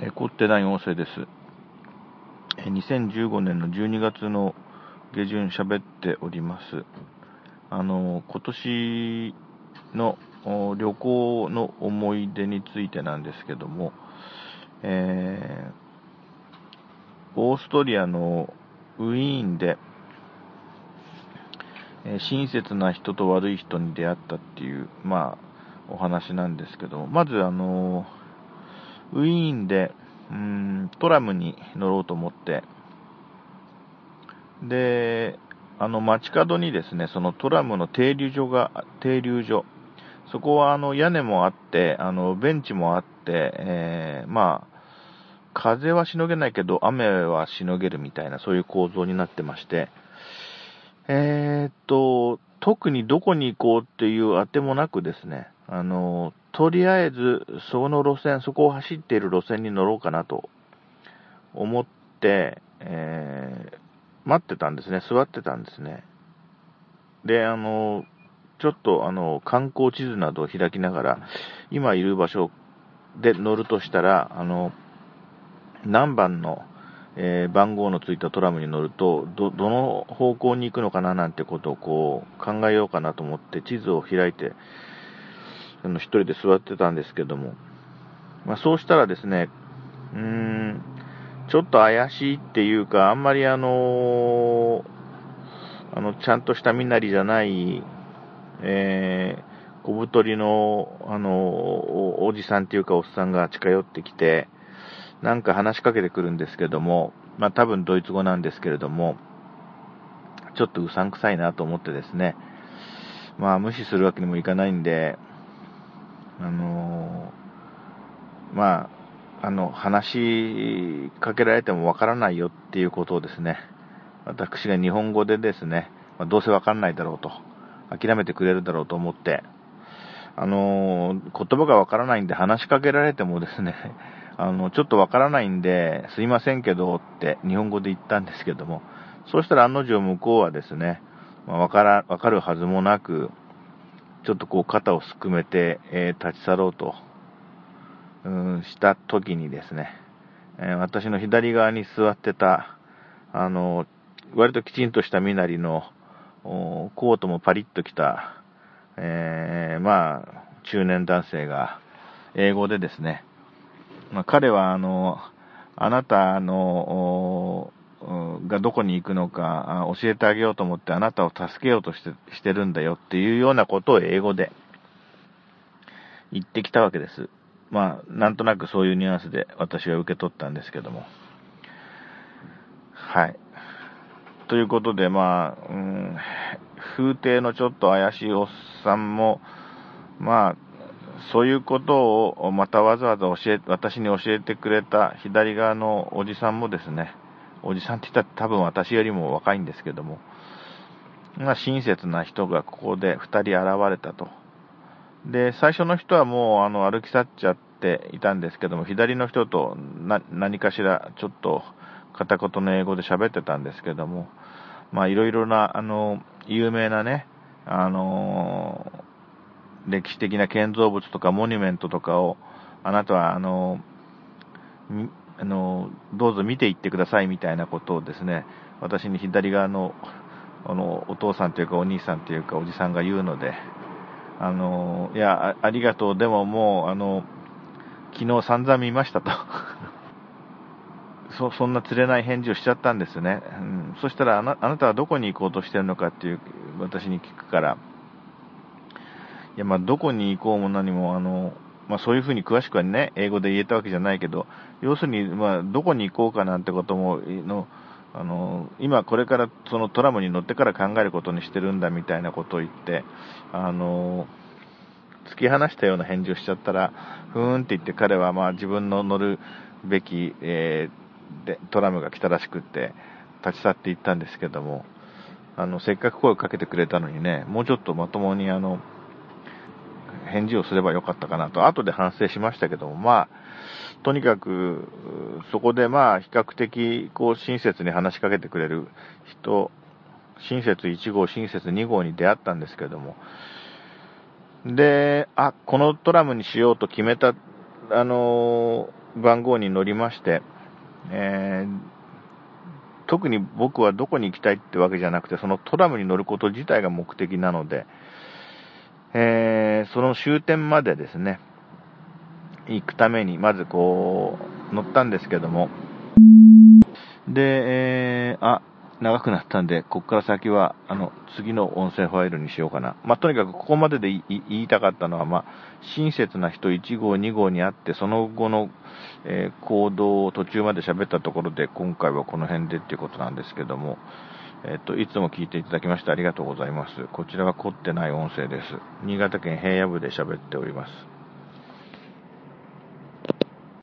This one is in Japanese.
え凝ってない音声です。え2015年の12月の下旬喋っております。あの、今年の旅行の思い出についてなんですけども、えー、オーストリアのウィーンで、え親切な人と悪い人に出会ったっていう、まあ、お話なんですけども、まずあの、ウィーンで、うん、トラムに乗ろうと思って、で、あの街角にですね、そのトラムの停留所が、停留所、そこはあの屋根もあって、あのベンチもあって、えー、まあ、風はしのげないけど、雨はしのげるみたいな、そういう構造になってまして、えー、っと、特にどこに行こうっていうあてもなくですね、あの、とりあえず、その路線、そこを走っている路線に乗ろうかなと思って、えー、待ってたんですね、座ってたんですね。で、あの、ちょっとあの、観光地図などを開きながら、今いる場所で乗るとしたら、あの、何番の、えー、番号のついたトラムに乗ると、ど、どの方向に行くのかななんてことをこう考えようかなと思って地図を開いて、あの、一人で座ってたんですけども、まあそうしたらですね、うーん、ちょっと怪しいっていうか、あんまりあのあの、ちゃんとした身なりじゃない、えー、小太りの、あのお、おじさんっていうかおっさんが近寄ってきて、なんか話しかけてくるんですけども、まあ多分ドイツ語なんですけれども、ちょっとうさんくさいなと思ってですね、まあ無視するわけにもいかないんで、あの、まあ、あの、話しかけられてもわからないよっていうことをですね、私が日本語でですね、まあ、どうせわかんないだろうと、諦めてくれるだろうと思って、あの、言葉がわからないんで話しかけられてもですね、あの、ちょっとわからないんで、すいませんけどって日本語で言ったんですけども、そうしたら案の定向こうはですね、まあ、から、わかるはずもなく、ちょっとこう肩をすくめて、えー、立ち去ろうとうん、した時にですね、えー、私の左側に座ってた、あの、割ときちんとした身なりの、コートもパリッと着た、えー、まあ、中年男性が、英語でですね、まあ、彼は、あの、あなたの、がどこに行くのか教えてあげようと思ってあなたを助けようとしてしてるんだよっていうようなことを英語で言ってきたわけです。まあ、なんとなくそういうニュアンスで私は受け取ったんですけども。はい。ということで、まあ、うん、風景のちょっと怪しいおっさんも、まあ、そういうことをまたわざわざ教え、私に教えてくれた左側のおじさんもですね、おじさんって言ったら多分私よりも若いんですけども、まあ、親切な人がここで2人現れたと。で、最初の人はもうあの歩き去っちゃっていたんですけども、左の人と何かしらちょっと片言の英語で喋ってたんですけども、まあいろいろな、あの、有名なね、あの、歴史的な建造物とかモニュメントとかを、あなたはあの、あの、どうぞ見ていってくださいみたいなことをですね、私に左側の、あの、お父さんというかお兄さんというかおじさんが言うので、あの、いや、ありがとう、でももう、あの、昨日散々見ましたと。そ、そんな釣れない返事をしちゃったんですね。うん、そしたらあな、あなたはどこに行こうとしてるのかっていう、私に聞くから、いや、まあ、どこに行こうも何も、あの、まあ、そういうふうに詳しくはね、英語で言えたわけじゃないけど、要するに、まあ、どこに行こうかなんてことも、の、あの、今これからそのトラムに乗ってから考えることにしてるんだみたいなことを言って、あの、突き放したような返事をしちゃったら、ふーんって言って彼はまあ自分の乗るべき、えー、でトラムが来たらしくって立ち去っていったんですけども、あの、せっかく声をかけてくれたのにね、もうちょっとまともにあの、返事をすればよかったかなと、後で反省しましたけども、まあ、とにかく、そこでまあ、比較的、こう、親切に話しかけてくれる人、親切1号、親切2号に出会ったんですけども、で、あ、このトラムにしようと決めた、あの番号に乗りまして、えー、特に僕はどこに行きたいってわけじゃなくて、そのトラムに乗ること自体が目的なので、えー、その終点までですね、行くために、まずこう、乗ったんですけども、で、えー、あ、長くなったんで、ここから先は、あの、次の音声ファイルにしようかな。まあ、とにかくここまでで言いたかったのは、まあ、親切な人1号、2号に会って、その後の、えー、行動を途中まで喋ったところで、今回はこの辺でっていうことなんですけども、えっ、と、いつも聞いていただきましてありがとうございます。こちらは凝ってない音声です。新潟県平野部で喋っております。